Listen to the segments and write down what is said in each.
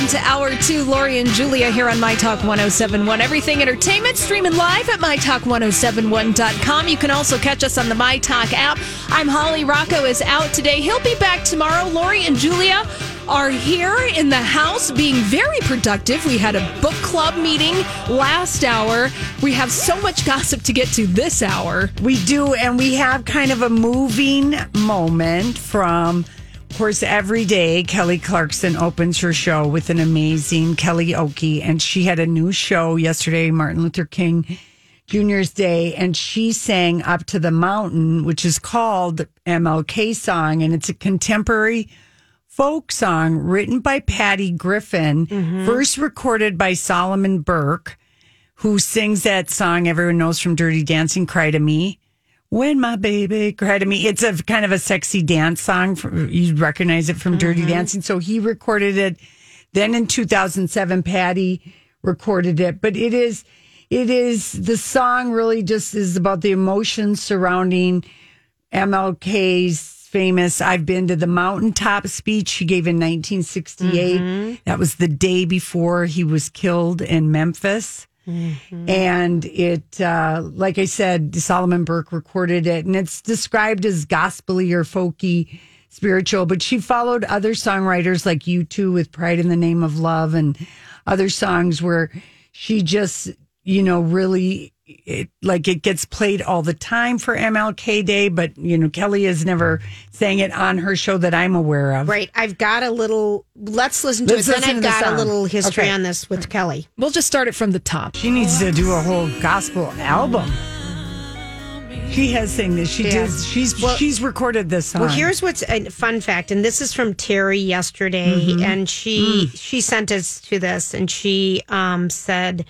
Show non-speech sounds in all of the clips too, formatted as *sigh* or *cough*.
Welcome to hour two. Lori and Julia here on My Talk 1071. Everything entertainment streaming live at MyTalk1071.com. You can also catch us on the My Talk app. I'm Holly Rocco is out today. He'll be back tomorrow. Lori and Julia are here in the house being very productive. We had a book club meeting last hour. We have so much gossip to get to this hour. We do, and we have kind of a moving moment from, of course, every day. Kelly Clarkson opens her show with an amazing Kellyoke, and she had a new show yesterday, Martin Luther King Jr.'s Day, and she sang Up to the Mountain, which is called MLK Song, and it's a contemporary folk song written by Patty Griffin, mm-hmm. first recorded by Solomon Burke, who sings that song everyone knows from Dirty Dancing, Cry to Me. When my baby cried to me. It's a kind of a sexy dance song. For, you recognize it from Dirty mm-hmm. Dancing. So he recorded it. Then in 2007, Patty recorded it. But it is, it is, the song really just is about the emotions surrounding MLK's famous I've been to the mountaintop speech he gave in 1968. Mm-hmm. That was the day before he was killed in Memphis. And it, uh, like I said, Solomon Burke recorded it, and it's described as gospely or folky, spiritual. But she followed other songwriters like U2 with "Pride in the Name of Love" and other songs where she just, you know, really, it, like it gets played all the time for MLK Day. But you know, Kelly is never saying it on her show that I'm aware of. Right. I've got a little. Let's listen to Let's it. listen Then I've the got a little history Okay. on this with Kelly. We'll just start it from the top. She needs to do a whole gospel album. She has sang this. She Yeah. did. She's Well- she's recorded this song. Well, here's what's a fun fact, and this is from Terry yesterday, Mm-hmm. and she Mm. she sent us to this, and she um, said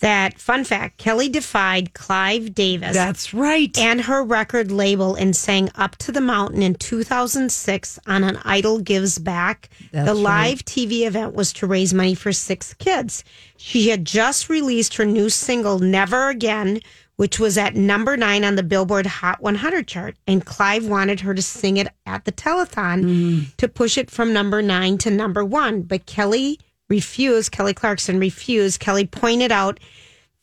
that fun fact: Kelly defied Clive Davis That's right. and her record label and sang "Up to the Mountain" in 2006 on an Idol Gives Back. That's the right. live TV event was to raise money for six kids. She had just released her new single "Never Again." Which was at number nine on the Billboard Hot 100 chart. And Clive wanted her to sing it at the telethon Mm. to push it from number nine to number one. But Kelly refused, Kelly Clarkson refused. Kelly pointed out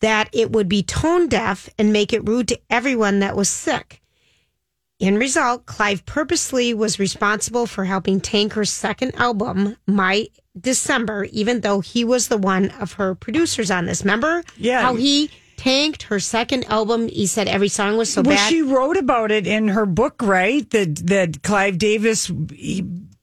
that it would be tone deaf and make it rude to everyone that was sick. In result, Clive purposely was responsible for helping tank her second album, My December, even though he was the one of her producers on this. Remember Yeah. how he tanked her second album? He said every song was so well, bad. Well, she wrote about it in her book, right? That that Clive Davis.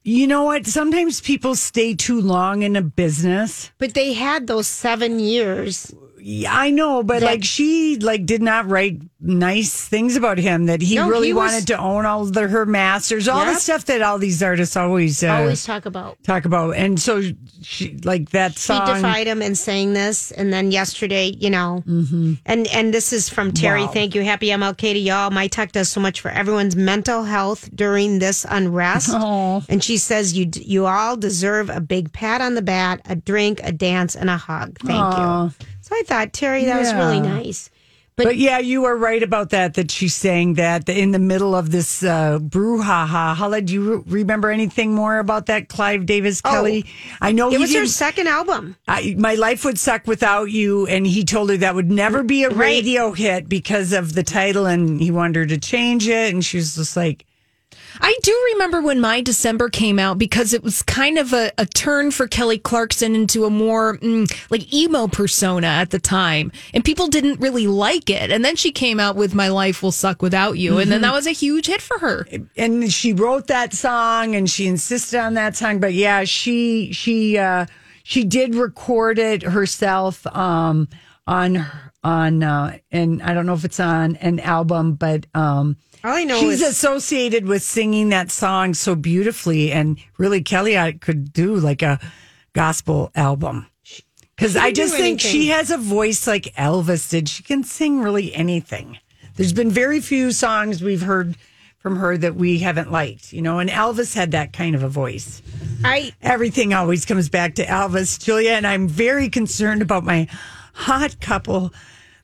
You know what? Sometimes people stay too long in a business. but they had those seven years. Yeah, I know, but That- like she like did not write nice things about him. That he No, really he was- wanted to own all the, her masters, all the stuff that all these artists always uh, Always talk about. talk about. And so she like that song She defied him in saying this, and then yesterday, you know, and and this is from Terry. Mm-hmm. Wow. Thank you, happy MLK to y'all. My talk does so much for everyone's mental health during this unrest. *laughs* Oh. And she says you you all deserve a big pat on the back, a drink, a dance, and a hug. Thank you. So I thought Terry, that was really nice. But, yeah, you were right about that. That she's saying that in the middle of this uh, brouhaha. Hala, do you re- remember anything more about that, Clive Davis Kelly? I know Oh, It was her second album. I, my life would suck without you, and he told her that would never be a Right. radio hit because of the title, and he wanted her to change it, and she was just like, I do remember when My December came out because it was kind of a, a turn for Kelly Clarkson into a more mm, like emo persona at the time. And people didn't really like it. And then she came out with My Life Will Suck Without You. And then that was a huge hit for her. and she wrote that song, and she insisted on that song. But yeah, she she uh, she did record it herself um, on on uh, and I don't know if it's on an album, but um, All I know she's is associated with singing that song so beautifully, and really Kelly I could do like a gospel album. Because I just think anything. she has a voice like Elvis did. She can sing really anything. There's been very few songs we've heard from her that we haven't liked, you know, and Elvis had that kind of a voice. I Everything always comes back to Elvis, Julia, and I'm very concerned about my hot couple,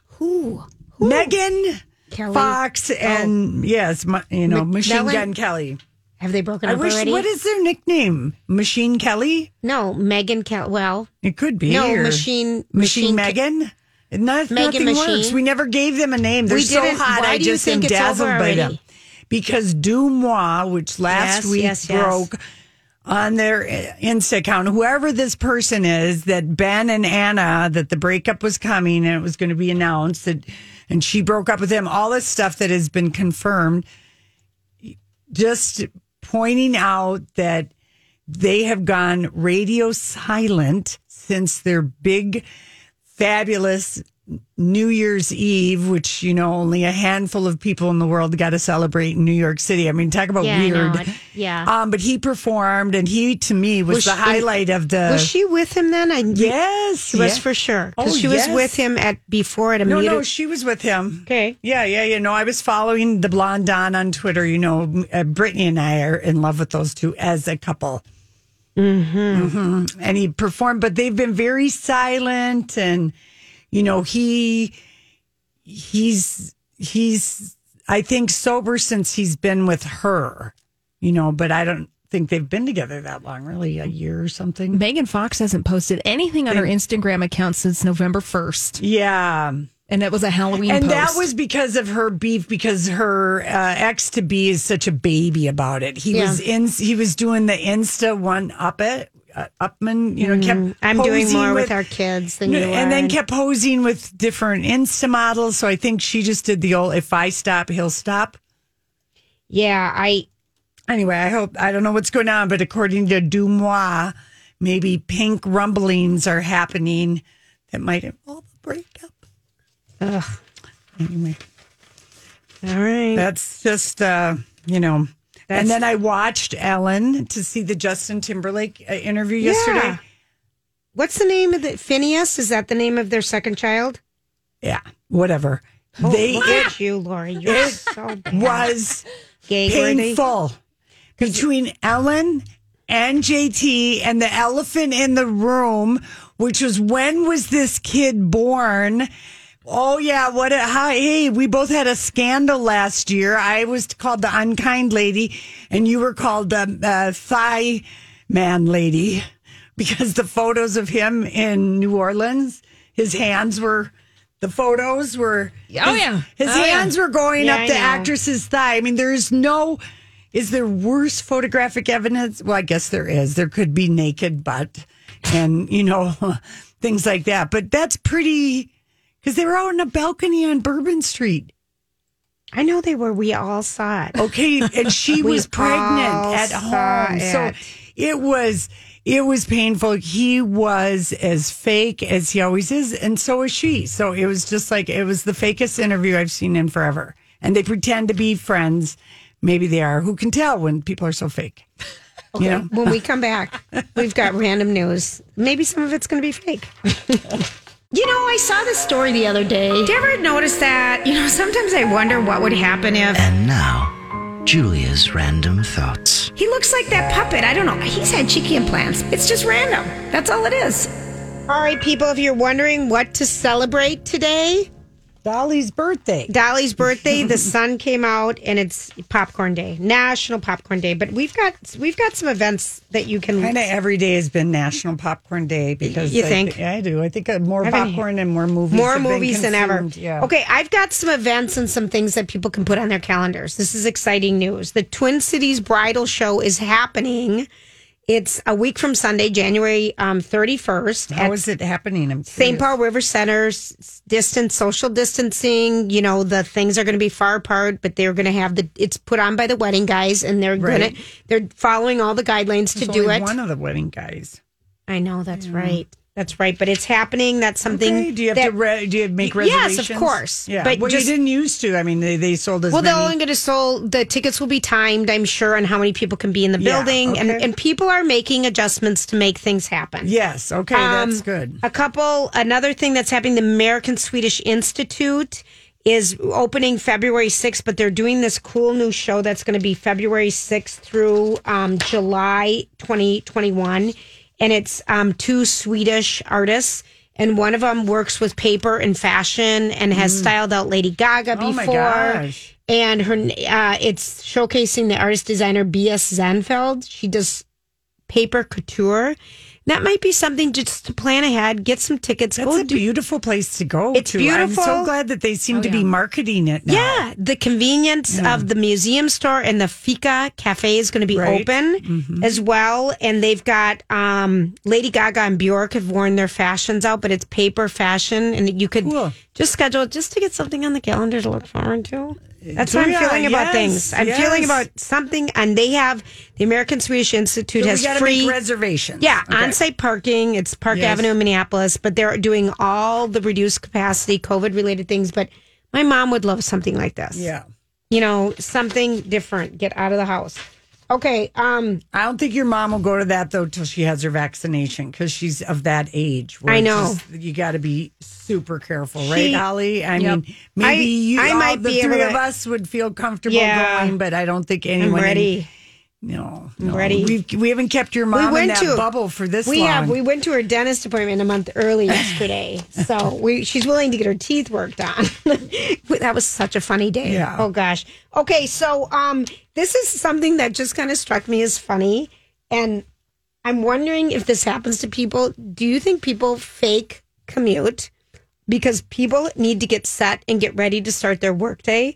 who Megan Kelly? Fox oh. and yes, my, you know, Machine Gun Kelly. Have they broken I up wish. already? What is their nickname? Machine Kelly. no, Megan Kel. Well, It could be. no, machine, Machine, Ke- Megan. Not, Megan nothing works. We never gave them a name. They're We so didn't. hot. Why I just think am it's over dazzled by them. Because Deuxmoi, which last Yes, week yes, yes. broke on their uh, Insta account, whoever this person is, that Ben and Anna, that the breakup was coming and it was going to be announced that, and she broke up with him. All this stuff that has been confirmed. Just pointing out that they have gone radio silent since their big, fabulous New Year's Eve, which, you know, only a handful of people in the world got to celebrate in New York City. I mean, talk about Yeah, I know. weird. Yeah. Um, but he performed and he, to me, was, Was the she- highlight of the. was she with him then? I Yes. she was yeah. for sure because Oh, she was with him at before at a No, meter. no, she was with him. Okay. Yeah, yeah, you know, I was following the blonde Don on Twitter. You know, uh, Brittany and I are in love with those two as a couple. Mm-hmm. And he performed, but they've been very silent. And, you know, he, he's, he's, I think, sober since he's been with her, you know, but I don't think they've been together that long, really, a year or something. Megan Fox hasn't posted anything on her Instagram account since November 1st. Yeah. And it was a Halloween and post. that was because of her beef because her uh, ex to be is such a baby about it he was in he was doing the insta one up it upman you know kept Mm, I'm doing posing more with, our kids than you and are. then kept posing with different insta models so i think she just did the old if i stop he'll stop yeah, I anyway i hope i don't know what's going on but according to Deuxmoi maybe pink rumblings are happening that might involve a breakup Ugh. anyway all right. That's just, uh, you know. That's- and then I watched Ellen to see the Justin Timberlake uh, interview yesterday. Yeah. What's the name of the Phineas? Is that the name of their second child? Yeah, whatever. they Look it at you, Lori. You're so bad. was gay painful between Ellen and JT and the elephant in the room, which was when was this kid born? Oh yeah, what a hi hey, we both had a scandal last year. I was called the unkind lady and you were called the uh, thigh man lady *laughs* because the photos of him in New Orleans, his hands were the photos were Oh, his- yeah. his Oh, yeah. hands were going Yeah, up I the know. actress's thigh. I mean, there's no. Is there worse photographic evidence? Well, I guess there is. There could be naked butt and, you know, *laughs* things like that. But that's pretty, because they were out on a balcony on Bourbon Street. I know they were. We all saw it. Okay. And she *laughs* was pregnant at home. So it. it was. It was painful. He was as fake as he always is, and so is she. So it was just like it was the fakest interview I've seen in forever. And they pretend to be friends. Maybe they are. Who can tell when people are so fake? *laughs* You know? When we come back, we've got random news. Maybe some of it's going to be fake. *laughs* You know, I saw this story the other day. Do you ever notice that? You know, sometimes I wonder what would happen if And now, Julia's random thoughts. he looks like that puppet. I don't know. He's had cheeky implants. It's just random. That's all it is. All right, people, if you're wondering what to celebrate today, Dolly's birthday. Dolly's birthday, the sun came out and it's popcorn day, National Popcorn Day. But we've got we've got some events that you can Kind of every day has been National Popcorn Day because You I think? thi- I do. I think uh, more popcorn and more movies. more movies than ever. Yeah. Okay, I've got some events and some things that people can put on their calendars. This is exciting news. The Twin Cities Bridal Show is happening. It's a week from Sunday, January um, 31st. How is it happening? I'm St. Paul River Center's distance, social distancing. You know, the things are going to be far apart, but they're going to have the. It's put on by the wedding guys, and they're Right. going to. They're following all the guidelines to do it. One of the wedding guys. I know that's right. That's right. But it's happening. That's something. Okay, do you have that, to re- do you make reservations? Yes, of course. Yeah, But but just- you didn't used to. I mean, they, they sold as Well, they're only going to sold. The tickets will be timed, I'm sure, on how many people can be in the building, and okay. and people are making adjustments to make things happen. yes, okay, Um, that's good. A couple, another thing that's happening, the American Swedish Institute is opening February 6th, but they're doing this cool new show that's going to be February 6th through um, July 2021. And it's um, two Swedish artists. And one of them works with paper and fashion and has styled out Lady Gaga Mm. Oh, before. my gosh. and her uh, it's showcasing the artist designer Bea Szenfeld. She does paper couture. That might be something just to plan ahead, get some tickets. That's go a do- beautiful place to go. It's to. beautiful. I'm so glad that they seem to be marketing it now. Yeah, the convenience of the museum store and the Fika Cafe is going to be Right. Mm-hmm. open as well. And they've got um, Lady Gaga and Bjork have worn their fashions out, but it's paper fashion, and you could Cool. just schedule it just to get something on the calendar to look forward to. That's what I'm Yeah, feeling about yes, things. I'm feeling about something, and they have the American Swedish Institute So we has got to free make reservations. yeah, Okay. on-site parking. It's Park Yes. Avenue in Minneapolis, but they're doing all the reduced capacity COVID-related things. But my mom would love something like this. Yeah. you know, something different. Get out of the house. Okay. Um, I don't think your mom will go to that though till she has her vaccination because she's of that age. I know. just- you got to be super careful, She- right, Holly? I Yep. mean, maybe I- you, I all might the be three of us would feel comfortable Yeah. going, but I don't think anyone. I'm in- ready. No, no, ready. We've, we haven't kept your mom in that bubble for this We long. have. We went to her dentist appointment a month early yesterday, *sighs* so we she's willing to get her teeth worked on. *laughs* that was such a funny day. Yeah. Oh gosh. Okay, so um, this is something that just kind of struck me as funny, and I'm wondering if this happens to people. Do you think people fake commute because people need to get set and get ready to start their workday?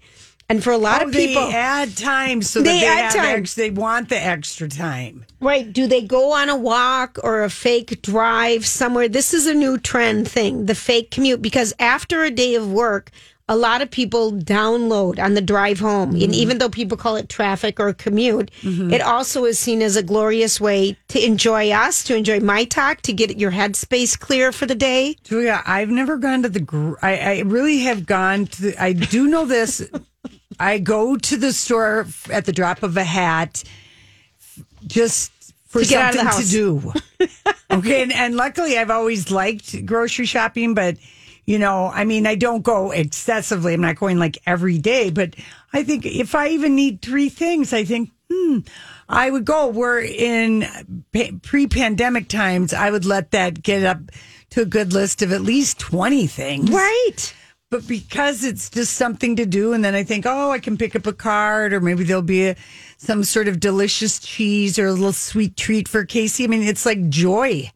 And for a lot Oh, of people, they add time so that They they, add time. Ex- they want the extra time. Right. Do they go on a walk or a fake drive somewhere? This is a new trend thing, the fake commute, because after a day of work, a lot of people download on the drive home. And mm-hmm. even though people call it traffic or commute, mm-hmm. it also is seen as a glorious way to enjoy us, to enjoy my talk, to get your headspace clear for the day. Julia, I've never gone to the. gr- I, I really have gone to. The, I do know this. I go to the store at the drop of a hat, just for To get out of the something to do. *laughs* okay, and, and luckily I've always liked grocery shopping, but you know, I mean, I don't go excessively. I'm not going like every day, but I think if I even need three things, I think. Hmm, I would go. Where in pre-pandemic times, I would let that get up to a good list of at least twenty things. Right. But because it's just something to do, and then I think, oh, I can pick up a card, or maybe there'll be a, some sort of delicious cheese or a little sweet treat for Casey. I mean, it's like joy.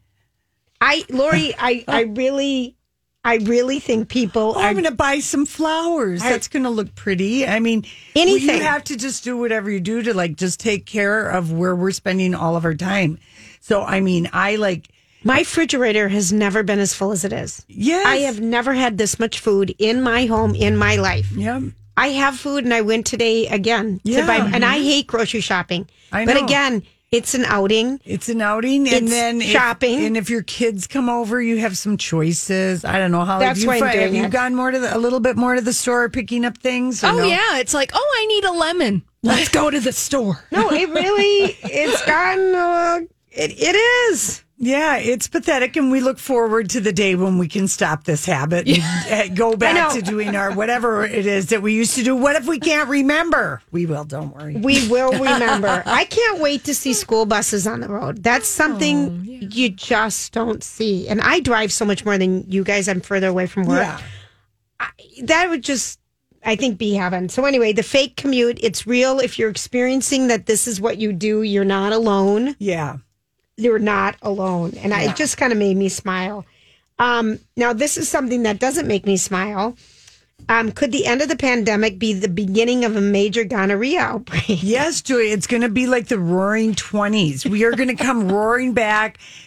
I, Lori, I, I really, I really think people Oh, are I'm going to buy some flowers. That's going to look pretty. I mean, well, Anything. you have to just do whatever you do to like just take care of where we're spending all of our time. So, I mean, I like, My refrigerator has never been as full as it is. yes, I have never had this much food in my home in my life. Yeah. I have food and I went today again to buy, and I hate grocery shopping. I know. But again, it's an outing. It's an outing, and It's then if- shopping. and if your kids come over, you have some choices. I don't know how. That's have you why I'm doing have you gone more to the, a little bit more to the store picking up things? Oh no? yeah, it's like, oh, I need a lemon. Let's go to the store. No, it really, *laughs* it's gotten, uh, it, it is. Yeah, it's pathetic, and we look forward to the day when we can stop this habit and uh, *laughs* go back to doing our whatever it is that we used to do. What if we can't remember? We will. Don't worry. We will *laughs* remember. I can't wait to see school buses on the road. That's something you just don't see. And I drive so much more than you guys. I'm further away from work. Yeah. that would just I think be heaven. So anyway, the fake commute, it's real. If you're experiencing that this is what you do, you're not alone. Yeah. You're not alone. And I, it just kind of made me smile. Um, now this is something that doesn't make me smile. Um, could the end of the pandemic be the beginning of a major gonorrhea outbreak? Yes, Joy. It's going to be like the Roaring Twenties. We are going to come *laughs* roaring back.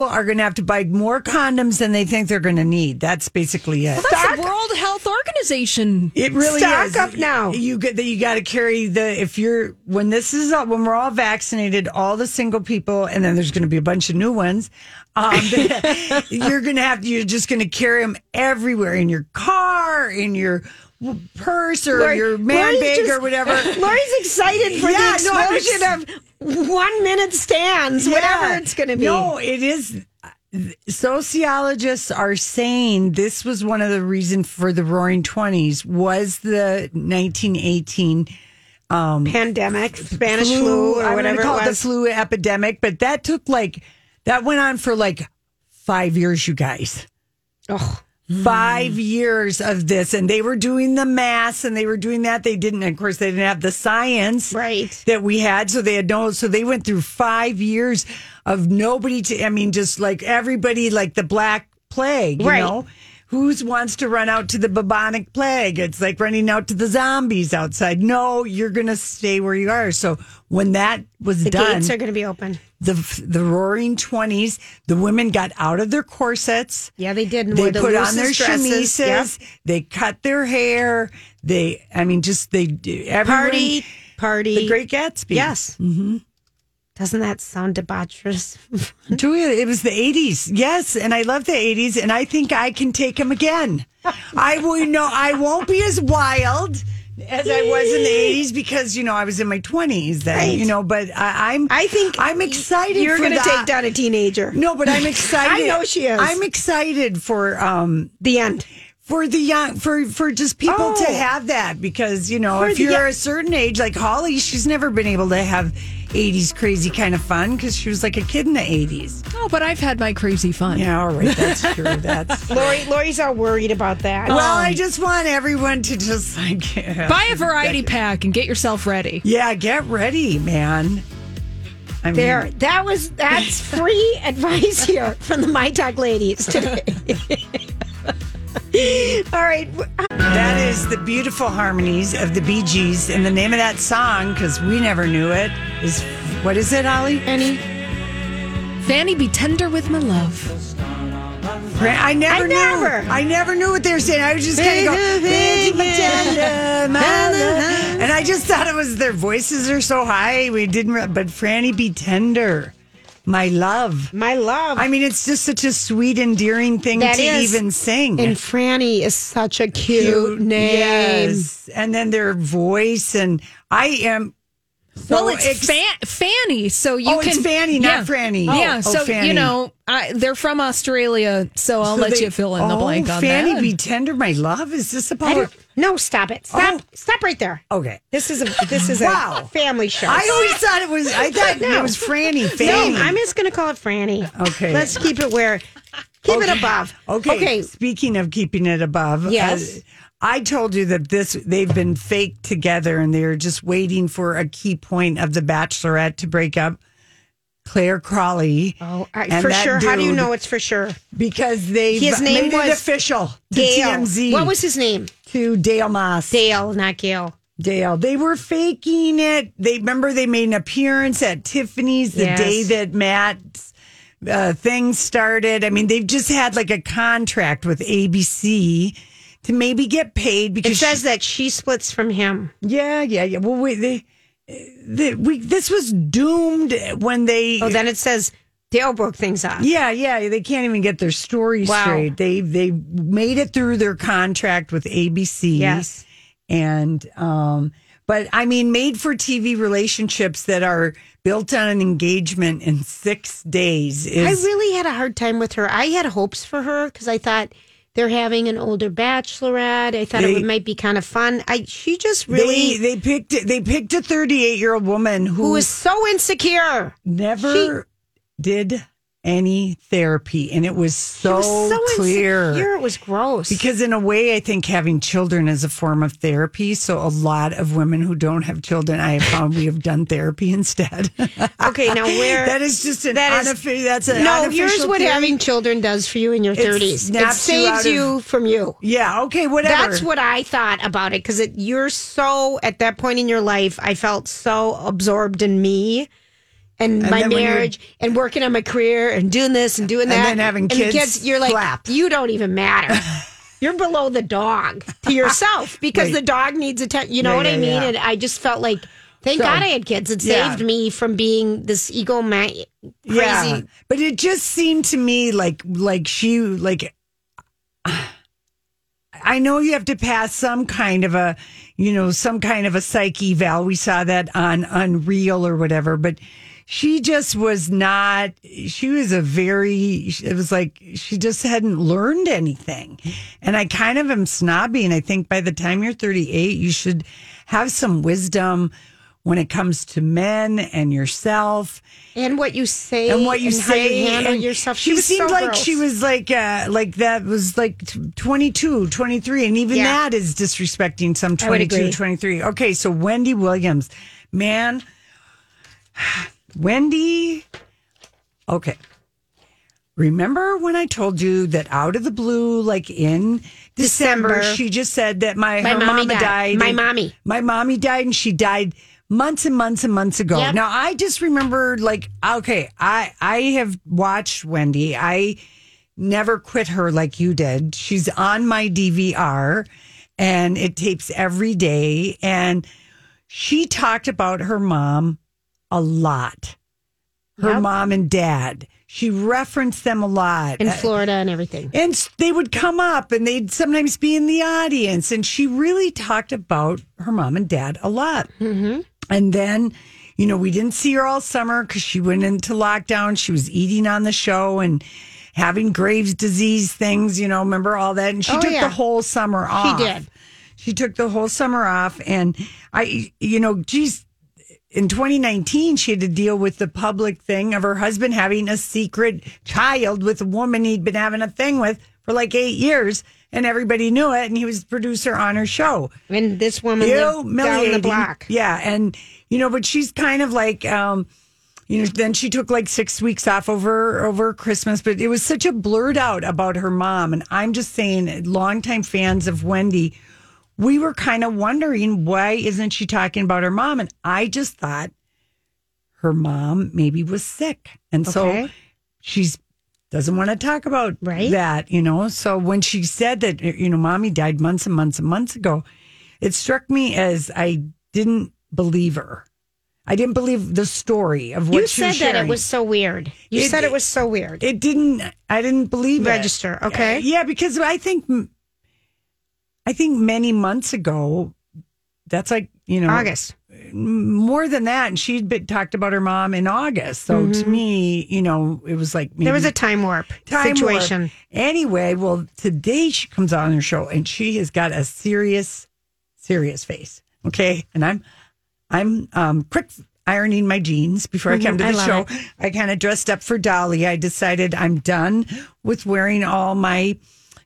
People are going to have to buy more condoms than they think they're going to need. That's basically it. Well, That's the World Health Organization. It really Stock is. up now. You get that. You got to carry the if you're when this is all, when we're all vaccinated, all the single people, and then there's going to be a bunch of new ones. Um, *laughs* you're going to have you're just going to carry them everywhere in your car, in your purse, or Lori- your man Lori's bag, or whatever. *laughs* Lori's excited for Yeah, the no, explosion of one minute stands, whatever it's going to be. No, it is. Sociologists are saying this was one of the reasons for the Roaring Twenties was the 1918 um, Pandemic, Spanish flu, or I'm gonna whatever call it it the flu epidemic, but that took like that went on for like five years, you guys. Oh, Five years of this, and they were doing the mass, and they were doing that. They didn't, of course, they didn't have the science Right. that we had, so they had no. So they went through five years of nobody to. I mean, just like everybody, like the Black Plague, you Right. know. Who wants to run out to the bubonic plague? It's like running out to the zombies outside. No, you're going to stay where you are. So when that was the done, gates are going to be open. the the Roaring Twenties, the women got out of their corsets. Yeah, they did. They the put on their dresses. chemises. Yep. They cut their hair. They, I mean, just they everyone, Party, party. The Great Gatsby. Yes. Mm-hmm. Doesn't that sound debaucherous? *laughs* Julia, it was the 80s. Yes. And I love the 80s. And I think I can take them again. I will, know I won't be as wild as I was in the *laughs* 80s because, you know, I was in my 20s then, Right. you know, but I, I'm, I think I'm excited You're going to take down a teenager. No, but I'm *laughs* excited. I know she is. I'm excited for, um, The end. for the young for for just people to Oh. have that because you know For if you're young- a certain age like Holly she's never been able to have 80s crazy kind of fun because she was like a kid in the 80s Oh, but I've had my crazy fun. yeah all right that's *laughs* true that's Lori, Lori's all worried about that. well I um, just want everyone to just like *laughs* Buy a variety pack and get yourself ready. yeah get ready man I mean, There, that was that's *laughs* free advice here from the My Talk ladies today. *laughs* All right, that is the beautiful harmonies of the Bee Gees and the name of that song because we never knew it is what is it Holly Fanny, Fanny, be tender with my love. I never I knew. never. I never knew what they were saying. I was just kind of go, "Baby, tender, my love." and I just thought it was their voices are so high. We didn't, but Franny, be tender, my love. my love. I mean, it's just such a sweet, endearing thing That to is. even sing. and Franny is such a cute, name. yes. And then their voice, and I am. So well, it's ex- Fan- Fanny, so you Oh, can. it's Fanny, not Franny. yeah, Oh, so Fanny. you know, I, they're from Australia, so I'll So let they- you fill in the oh, blank on Fanny, that. be tender, my love. Is this I about? don't, no, stop it. Stop. Oh. Stop right there. Okay. This is a this is Wow. a family show. I always thought it was. I thought No. it was Franny. Fanny. no, I'm just going to call it Franny. Okay. Let's keep it where keep it above. Okay. Okay. Speaking of keeping it above, Yes. uh, I told you that this they've been faked together and they're just waiting for a key point of the Bachelorette to break up. Clare Crawley. Oh, I, for sure. How do you know it's for sure? Because they His name made it was official to. TMZ. What was his name? to Dale Moss? Dale, not Gail. Dale. They were faking it. They remember they made an appearance at Tiffany's the Yes. day that Matt's uh, thing started. I mean, they've just had like a contract with ABC to maybe get paid because It says she- that she splits from him. yeah, yeah, yeah. Well, wait, they, they, we this was doomed when they. Oh, then it says Dale broke things off. yeah, yeah, they can't even get their story Wow. straight. They they made it through their contract with ABC. Yes. and um But I mean, made for TV relationships that are built on an engagement in six days is. I really had a hard time with her. I had hopes for her because I thought they're having an older bachelorette. I thought They- it might be kind of fun. I she just really they, they picked they picked a 38 year old woman who, who was so insecure. never did any therapy, and it was so, was so clear. insecure. It was gross. Because in a way, I think having children is a form of therapy. So a lot of women who don't have children, I have found we have done therapy *laughs* instead. okay, now where *laughs* that is just an that is- unofficial. That's an no. Here's what theory. having children does for you in your It thirties. It snaps you out saves of- you from you. Yeah. Okay. Whatever. That's what I thought about it because you're so at that point in your life. I felt so absorbed in me and, And my then when you're- marriage and working on my career and doing this and doing that And then having kids You're like slap. you don't even matter. *laughs* you're below the dog to yourself *laughs* because Right. the dog needs attention. You know Yeah, what I mean? yeah. And I just felt like. Thank So, God I had kids. It yeah. saved me from being this ego man, crazy. Yeah, but it just seemed to me like like she like *sighs* I know you have to pass some kind of a you know some kind of a psych eval. We saw that on Unreal or whatever, but she just was not. She was a very. It was like she just hadn't learned anything, and I kind of am snobby. And I think by the time you're 38, you should have some wisdom when it comes to men and yourself And what you say and what you and say you handle and yourself. She seemed so like gross. she was like uh like that was like t- 22, 23 and even Yeah. that is disrespecting some I 22, 23. Okay, so Wendy Williams. Man, Wendy Okay. Remember when I told you that out of the blue like in December, December. she just said that my, My her mommy mama died. died. My and- mommy. My mommy died and she died months and months and months ago. Yep. Now I just remember like okay, I I have watched Wendy. I never quit her like you did. She's on my DVR and it tapes every day and she talked about her mom a lot. Her Yep. mom and dad. She referenced them a lot. in Uh, Florida and everything. and they would come up and they'd sometimes be in the audience. And she really talked about her mom and dad a lot. Mm-hmm. And then, you know, we didn't see her all summer because she went into lockdown. She was eating on the show and having Graves' disease things, you know, remember all that? And she Oh, took yeah. the whole summer off. She did. She took the whole summer off. And I, you know, geez, in 2019, she had to deal with the public thing of her husband having a secret child with a woman he'd been having a thing with for like eight years, and everybody knew it. And he was producer on her show. And this woman lived down the block. Yeah, and you know, but she's kind of like, um, you know, then she took like six weeks off over over Christmas. But it was such a blurred out about her mom, and I'm just saying, longtime fans of Wendy we were kind of wondering why isn't she talking about her mom and i just thought her mom maybe was sick and so she's doesn't want to talk about Right. that you know so when she said that you know mommy died months and months and months ago it struck me as i didn't believe her i didn't believe the story of what You she said that it was so weird. You It- said it was so weird. it didn't i didn't believe it. Register, okay. Uh, yeah because i think i think many months ago that's like you know August. more than that and she'd been talked about her mom in august so to me you know it was like Mm-hmm. There was a time warp time warp. situation. anyway well today she comes on her show and she has got a serious serious face okay and i'm i'm um quick ironing my jeans before i came to Mhm, I the love show i kind of dressed up for dolly i decided i'm done with wearing all my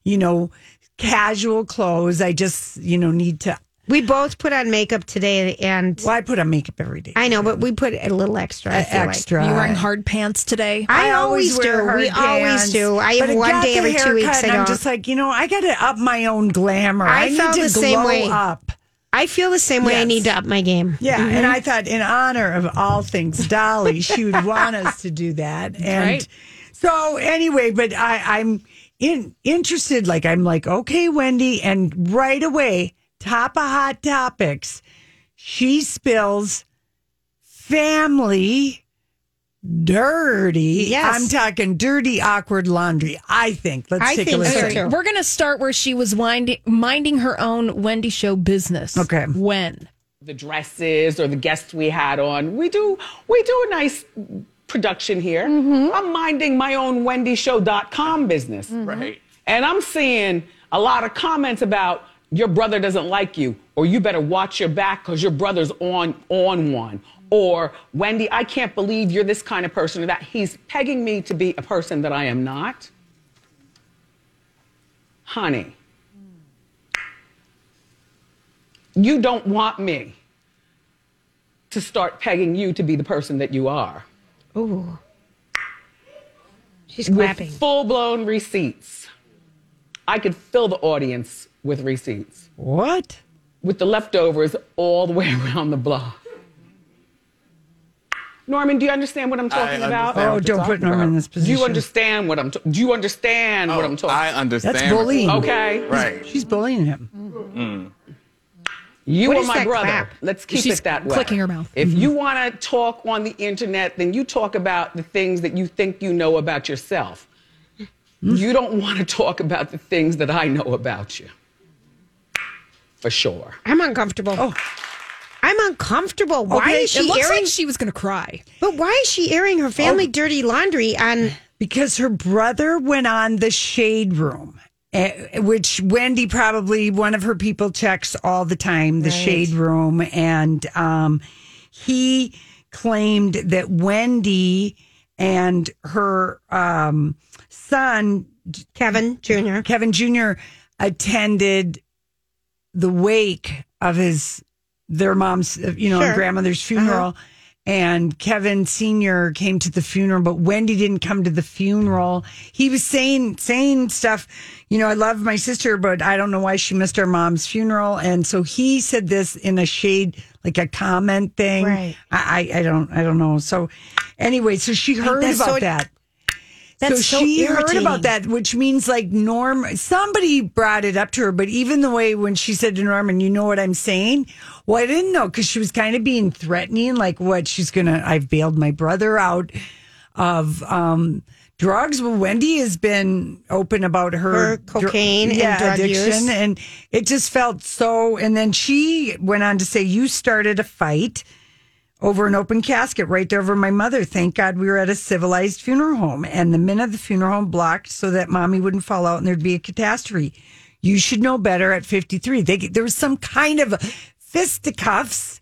you know casual clothes i just you know need to We both put on makeup today, and well i put on makeup every day I know, but we put a little extra. I uh, feel like. extra You wearing hard pants today? I, always, do. hard We always pants, do. I but have one got day the every two haircut weeks. I and I'm go. just like, you know, I got to up my own glamour. I I, need to the same way. up. I feel the same way. I Yes. need to up my game. Yeah, and mm-hmm. I thought, in honor of all things Dolly, she would want us to do that. *laughs* And Right. so, anyway, but I, I'm in, interested. Like, I'm like, okay, Wendy, and right away, top of hot topics, she spills family dirty. Yes. I'm talking dirty, awkward laundry. I think. Let's I take think a so, listen. too. We're going to start where she was winding, minding her own Wendy show business. Okay. When? the dresses or the guests we had on. We do we do a nice production here. Mm-hmm. I'm minding my own wendyshow.com business. Mm-hmm. Right. And I'm seeing a lot of comments about your brother doesn't like you, or you better watch your back because your brother's on on one. Or Wendy, I can't believe you're this kind of person, or that he's pegging me to be a person that I am not. Honey, you don't want me to start pegging you to be the person that you are. Ooh. She's With clapping. full blown receipts. I could fill the audience with receipts. What? With the leftovers all the way *laughs* around the block. Norman, do you understand what I'm talking about? Oh, don't put Norman in this position. Do you understand what I'm? ta- do you understand what I'm talking? I understand. That's bullying. Okay. Right. She's bullying him. Mm. You What are my brother. crap? Let's keep She's it that way. clicking her mouth. If Mm-hmm. you want to talk on the internet, then you talk about the things that you think you know about yourself. Mm-hmm. You don't want to talk about the things that I know about you. For sure. I'm uncomfortable. Oh. I'm uncomfortable. Why Okay, is she it looks airing? like she was going to cry. But why is she airing her family Oh. dirty laundry on? Because her brother went on the shade room, which Wendy probably one of her people checks all the time, the Right. shade room, and um, he claimed that Wendy and her um, son Kevin Jr. Kevin Jr. attended the wake of his their mom's you know Sure. grandmother's funeral and Kevin senior came to the funeral but Wendy didn't come to the funeral. He was saying saying stuff you know I love my sister but I don't know why she missed her mom's funeral. And so he said this in a shade like a comment thing. Right. I I, I don't I don't know. So anyway so she heard about so- that That's so so she heard about that, which means like Norm, somebody brought it up to her, but even the way when she said to Norman, you know what I'm saying? Well, I didn't know because she was kind of being threatening, like what she's gonna, I've bailed my brother out of, um, drugs. Well, Wendy has been open about her, Her cocaine and drug use. and it just felt so. And then she went on to say, "You started a fight over an open casket right there over my mother. Thank God we were at a civilized funeral home. And the men of the funeral home blocked so that mommy wouldn't fall out and there'd be a catastrophe. You should know better at 53. They, there was some kind of fisticuffs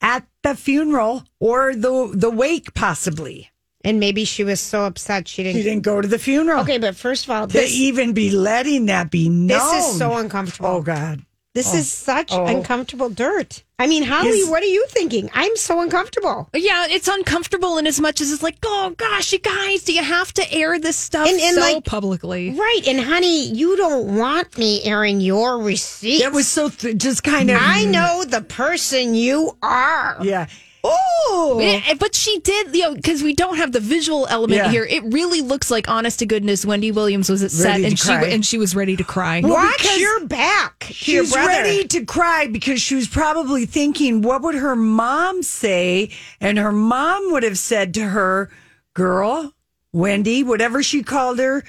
at the funeral or the, the wake, possibly. And maybe she was so upset she didn't. She didn't go to the funeral. Okay, but first of all, To even be letting that be known. this is so uncomfortable. Oh, God. This Oh. is such Oh. uncomfortable dirt. I mean, Holly, Is- what are you thinking? I'm so uncomfortable. Yeah, it's uncomfortable in as much as it's like, oh gosh, you guys, do you have to air this stuff And- and, so like- publicly? Right. And honey, you don't want me airing your receipts. It was so th- just kind of. I know the person you are. Yeah. Oh, Yeah, but she did, you know, because we don't have the visual element Yeah. here. It really looks like, honest to goodness, Wendy Williams was at set Ready to and she and she was ready to cry. Watch because your back to your She's ready to cry because she was probably thinking, what would her mom say? And her mom would have said to her, girl, Wendy, whatever she called her,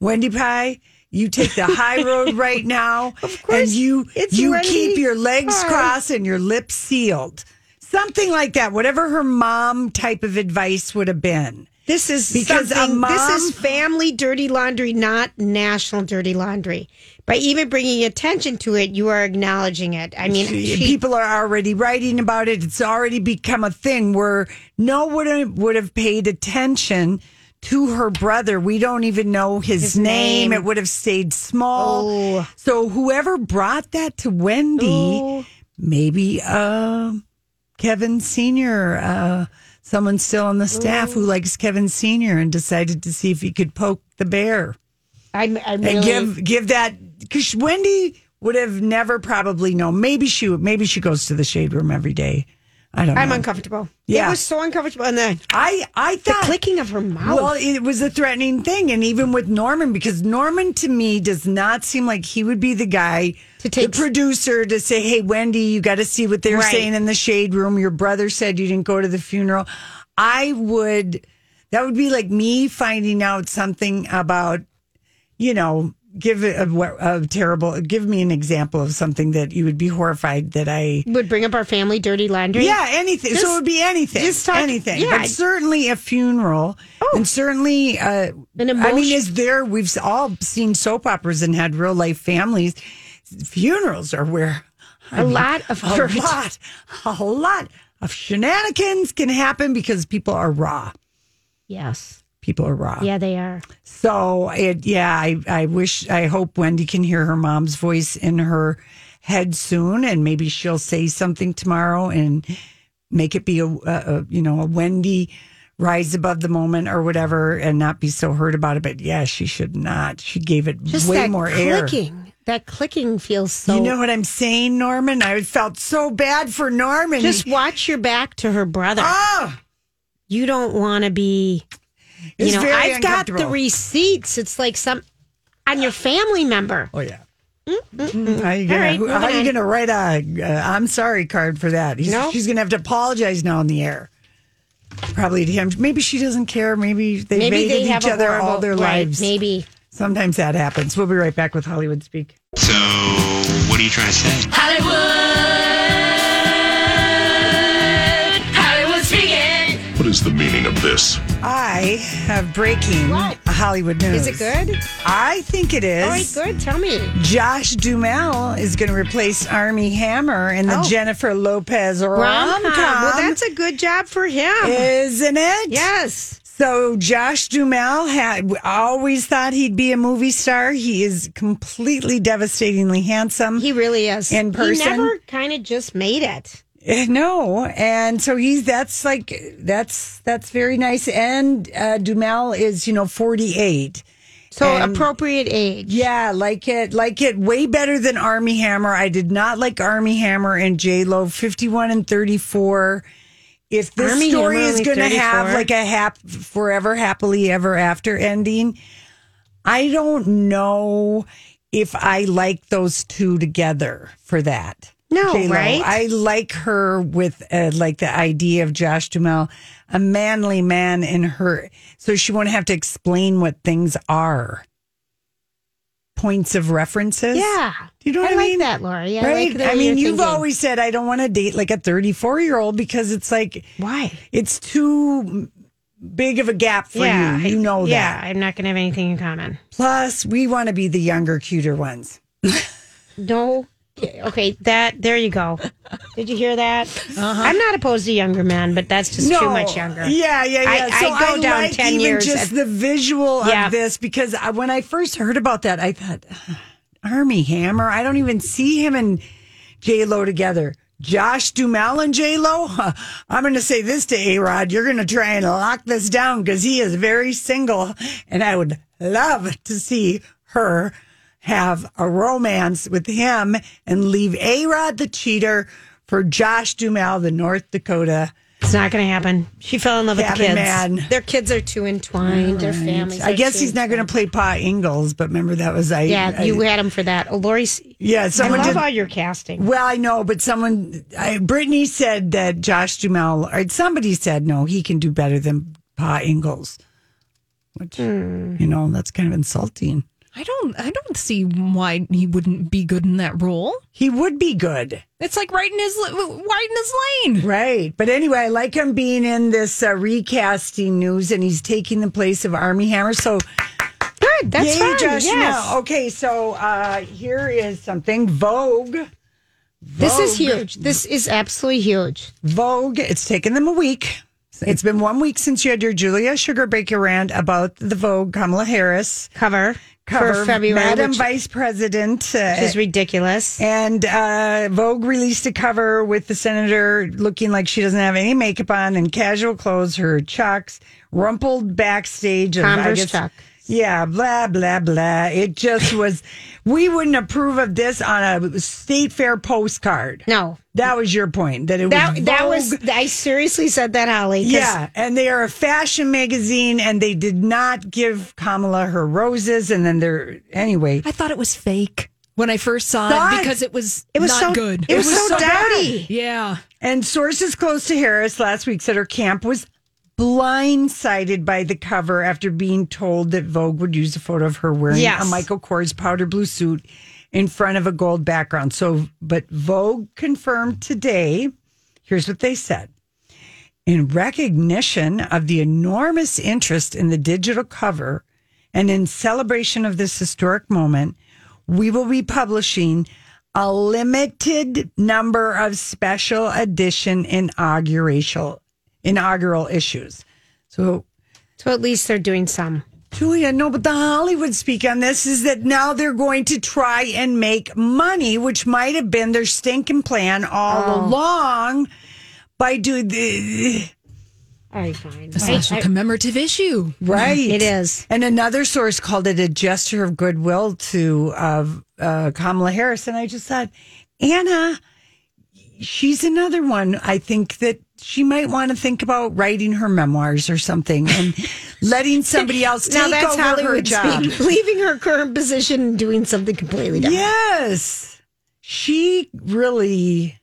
Wendy Pie, you take the high road *laughs* right now. Of course, And you, it's you Wendy keep your legs Pie. crossed and your lips sealed. Something like that. Whatever her mom type of advice would have been. This is Because mom- this is family dirty laundry, not national dirty laundry. By even bringing attention to it, you are acknowledging it. I mean, she- people are already writing about it. It's already become a thing where no one would have paid attention to her brother. We don't even know his, His name. name. It would have stayed small. Oh. So whoever brought that to Wendy, Oh. maybe uh, Kevin Senior, uh, someone still on the staff Oh. who likes Kevin Senior, and decided to see if he could poke the bear I'm, I'm and really, give give that because Wendy would have never probably known. Maybe she maybe she goes to the shade room every day. I don't. I'm know. uncomfortable. Yeah. It was so uncomfortable. And then I I the thought clicking of her mouth. Well, it was a threatening thing, and even with Norman, because Norman to me does not seem like he would be the guy, To take- the producer, to say, "Hey, Wendy, you got to see what they're Right. saying in the shade room. Your brother said you didn't go to the funeral." I would. That would be like me finding out something about, you know, give a, a, a terrible. Give me an example of something that you would be horrified that I would bring up our family dirty laundry. Yeah, anything. Just- so it would be anything. just talk- anything. yeah. But certainly a funeral. and certainly, uh, An I mean, is there, we've all seen soap operas and had real life families. Funerals are where A lot of a hurt. lot, a lot of shenanigans can happen because people are raw. Yes. People are raw. Yeah, they are. So it, yeah, I, I wish, I hope Wendy can hear her mom's voice in her head soon, and maybe she'll say something tomorrow and make it be a, a, you know, a Wendy rise above the moment or whatever, and not be so hurt about it. But yeah, she should not. She gave it Just way more air. That clicking feels so. You know what I'm saying, Norman? I felt so bad for Norman. Just watch your back to her brother. Oh, You don't want to be. You know, very I've got the receipts. It's like some on your family member. Oh yeah. Mm, mm, mm, how you All gonna, right, who- how moving you on. going to write a uh, I'm sorry card for that? He's, No. She's going to have to apologize now on the air. Probably to him. Maybe she doesn't care. Maybe they Maybe hated they have each a other all horrible- their right, lives. Maybe. Sometimes that happens. We'll be right back with Hollywood Speak. So, what are you trying to say? Hollywood. Hollywood speaking. What is the meaning of this? I have breaking a Hollywood news. Is it good? I think it is. All right, good. Tell me. Josh Duhamel is going to replace Armie Hammer in the Oh. Jennifer Lopez rom com. Well, that's a good job for him. Isn't it? Yes. So Josh Duhamel had always thought he'd be a movie star. He is completely devastatingly handsome. He really is. In person. He never kind of just made it. *laughs* No, and so he's that's like that's that's very nice. And uh, Duhamel is you know forty eight. So And- appropriate age. Yeah, like it, like it way better than Armie Hammer. I did not like Armie Hammer and J Lo, fifty one and thirty four. If this Armie story Hammer is going to have like a hap- forever happily ever after ending, I don't know if I like those two together for that. No, J.Lo. right? I like her with uh, like the idea of Josh Duhamel, a manly man in her, so she won't have to explain what things are. Points of references. Yeah. Do you know what I I, like mean? that, Lori. I right? like I mean, you've thinking. always said I don't want to date like a 34 year old because it's like Why? it's too big of a gap for yeah, you. You I- know yeah, that. I'm not going to have anything in common. Plus, we want to be the younger, cuter ones. *laughs* No. Okay, that there you go. Did you hear that? Uh-huh. I'm not opposed to younger men, but that's just too much younger. Yeah, yeah, yeah. I, so I go down like ten even years. Just at- the visual Yeah. of this because I, when I first heard about that, I thought Armie Hammer. I don't even see him and J Lo together. Josh Duhamel and J Lo. I'm going to say this to A Rod: You're going to try and lock this down because he is very single, and I would love to see her have a romance with him and leave A Rod the cheater for Josh Duhamel, the North Dakota. it's not going to happen. She fell in love with the kids. man. Their kids are too entwined. Their families. I are guess too he's not going to play Pa Ingalls, but remember that was I. Yeah, I- you had him for that. Oh, Lori's. yeah, someone I love did. all your casting. well, I know, but someone, I, Brittany said that Josh Duhamel, or somebody said no, he can do better than Pa Ingalls. Which Hmm. you know, that's kind of insulting. I don't I don't see why he wouldn't be good in that role. He would be good, It's like right in his right in his lane. right? But anyway, I like him being in this uh, recasting news, and he's taking the place of Armie Hammer. So Good. That's Yay, fine. Josh yes. Duhamel. Okay, so uh, here is something Vogue. This is huge. This is absolutely huge. Vogue, it's taken them a week. It's been one week since you had your Julia Sugar Sugarbaker rant about the Vogue Kamala Harris Cover, cover, for February, Madam Vice President. Uh, which is ridiculous. and uh, Vogue released a cover with the senator looking like she doesn't have any makeup on and casual clothes, her chucks, rumpled backstage. of, Converse guess- chuck. Yeah, blah, blah, blah. It just *laughs* was, we wouldn't approve of this on a state fair postcard. No, That was your point, that it that was that was. I seriously said that, Holly. 'cause Yeah, and they are a fashion magazine, and they did not give Kamala her roses. And then they're anyway. I thought it was fake when I first saw Thought- it because it was It was not so good. It was, so, so bad. dowdy. yeah. And sources close to Harris last week said her camp was blindsided by the cover after being told that Vogue would use a photo of her wearing Yes. a Michael Kors powder blue suit in front of a gold background. So, but Vogue confirmed today. Here's what they said. In recognition of the enormous interest in the digital cover and in celebration of this historic moment, we will be publishing a limited number of special edition inaugural inaugural issues. So So at least they're doing some. Julia, no, but the Hollywood speak on this is that now they're going to try and make money, which might have been their stinking plan all Oh. along by doing the All right, fine. A special commemorative issue. right. It is. And another source called it a gesture of goodwill to uh, uh, Kamala Harris, and I just thought, Anna, she's another one. I think that she might want to think about writing her memoirs or something and *laughs* letting somebody else take now that's over her job. speak. *laughs* Leaving her current position and doing something completely different. Yes. She really,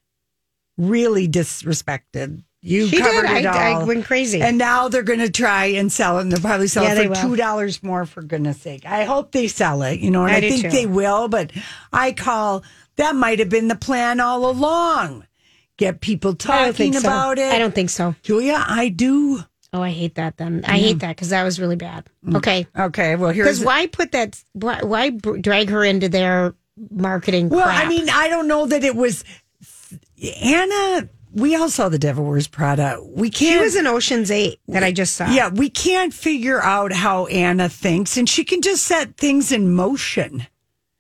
really disrespected. You She did. covered it I- all. I went crazy. And now they're going to try and sell it. And they'll probably sell Yeah, it for $2 more, for goodness sake. I hope they sell it, you know, and I I, think too. they will. But I call that might have been the plan all along. Get people talking so. about it. I don't think so. Julia, I do. Oh, I hate that. Then I hate mm. that because that was really bad. Mm. Okay. Okay. Well, here's Because why put that? Why, why drag her into their marketing? Well, crap? I mean, I don't know that it was Anna. We all saw the Devil Wears Prada. We can't. She was in Ocean's Eight that I just saw. Yeah, we can't figure out how Anna thinks, and she can just set things in motion.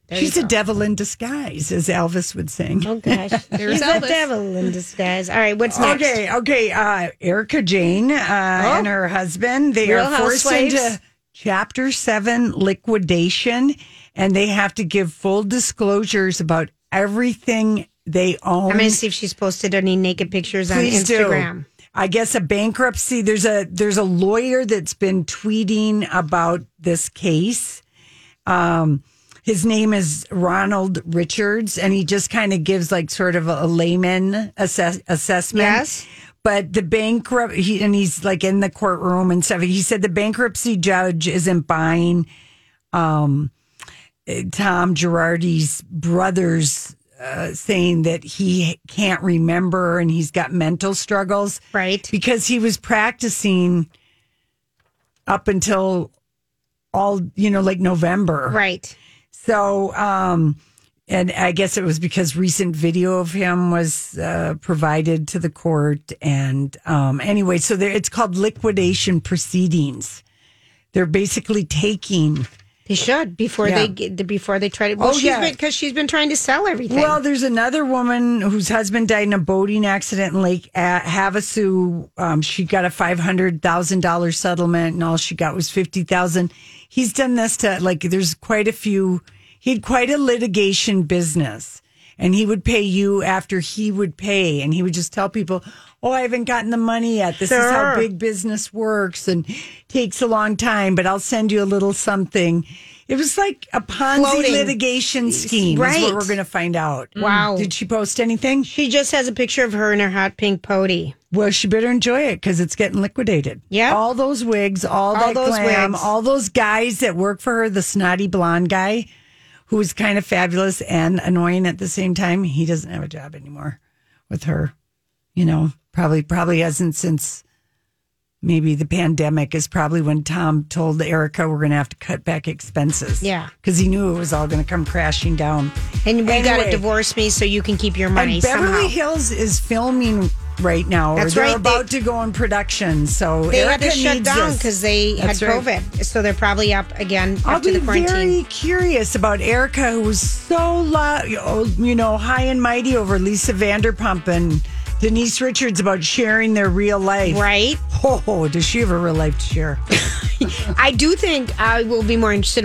There She's a devil in disguise, as Elvis would sing. Oh gosh, *laughs* There's She's Elvis. the devil in disguise. All right, what's next? Okay, okay. Uh, Erika Jayne uh, and her husband, they Oh. Real are forced Housewives? into Chapter 7 liquidation, and they have to give full disclosures about everything they own. I'm going to see if she's posted any naked pictures Please on do. Instagram. I guess a bankruptcy. There's a there's a lawyer that's been tweeting about this case. Um, his name is Ronald Richards, and he just kind of gives like sort of a, layman assess, assessment. Yes. But the bankrupt, he, and he's like in the courtroom and stuff. He said the bankruptcy judge isn't buying um, Tom Girardi's brother's uh, saying that he can't remember and he's got mental struggles. Right. Because he was practicing up until all, you know, like November. Right. So, um, and I guess it was because recent video of him was uh, provided to the court. And um, anyway, so there, it's called liquidation proceedings. They're basically taking. They should before Yeah. they get, the before they try to. Well, Oh, she's yeah. because she's been trying to sell everything. Well, there's another woman whose husband died in a boating accident in Lake Havasu. Um, she got a five hundred thousand dollars settlement, and all she got was fifty thousand. He's done this to like. There's quite a few. He had quite a litigation business, and he would pay you after he would pay, and he would just tell people, "Oh, I haven't gotten the money yet. This is how big business works, and takes a long time, but I'll send you a little something." It was like a Ponzi Floating. litigation scheme. Is Right. what we're going to find out. Mm. Wow. Did she post anything? she just has a picture of her in her hot pink pony. Well, she better enjoy it because it's getting liquidated. Yeah. All those wigs, all, All that those glam, wigs. all those guys that work for her, the snotty blonde guy who was kind of fabulous and annoying at the same time, he doesn't have a job anymore with her. You know, probably probably hasn't since maybe the pandemic is probably when Tom told Erika we're going to have to cut back expenses. Yeah. Because he knew it was all going to come crashing down. And we got to divorce me so you can keep your money Beverly somehow. Hills is filming right now. That's or they're right. about to go in production. So They had to shut down because they That's had right. COVID, so they're probably up again I'll after the quarantine. very curious about Erika, who was so loud, oh, you know, high and mighty over Lisa Vanderpump and Denise Richards about sharing their real life. Right? Oh, does she have a real life to share? *laughs* I do think I will be more interested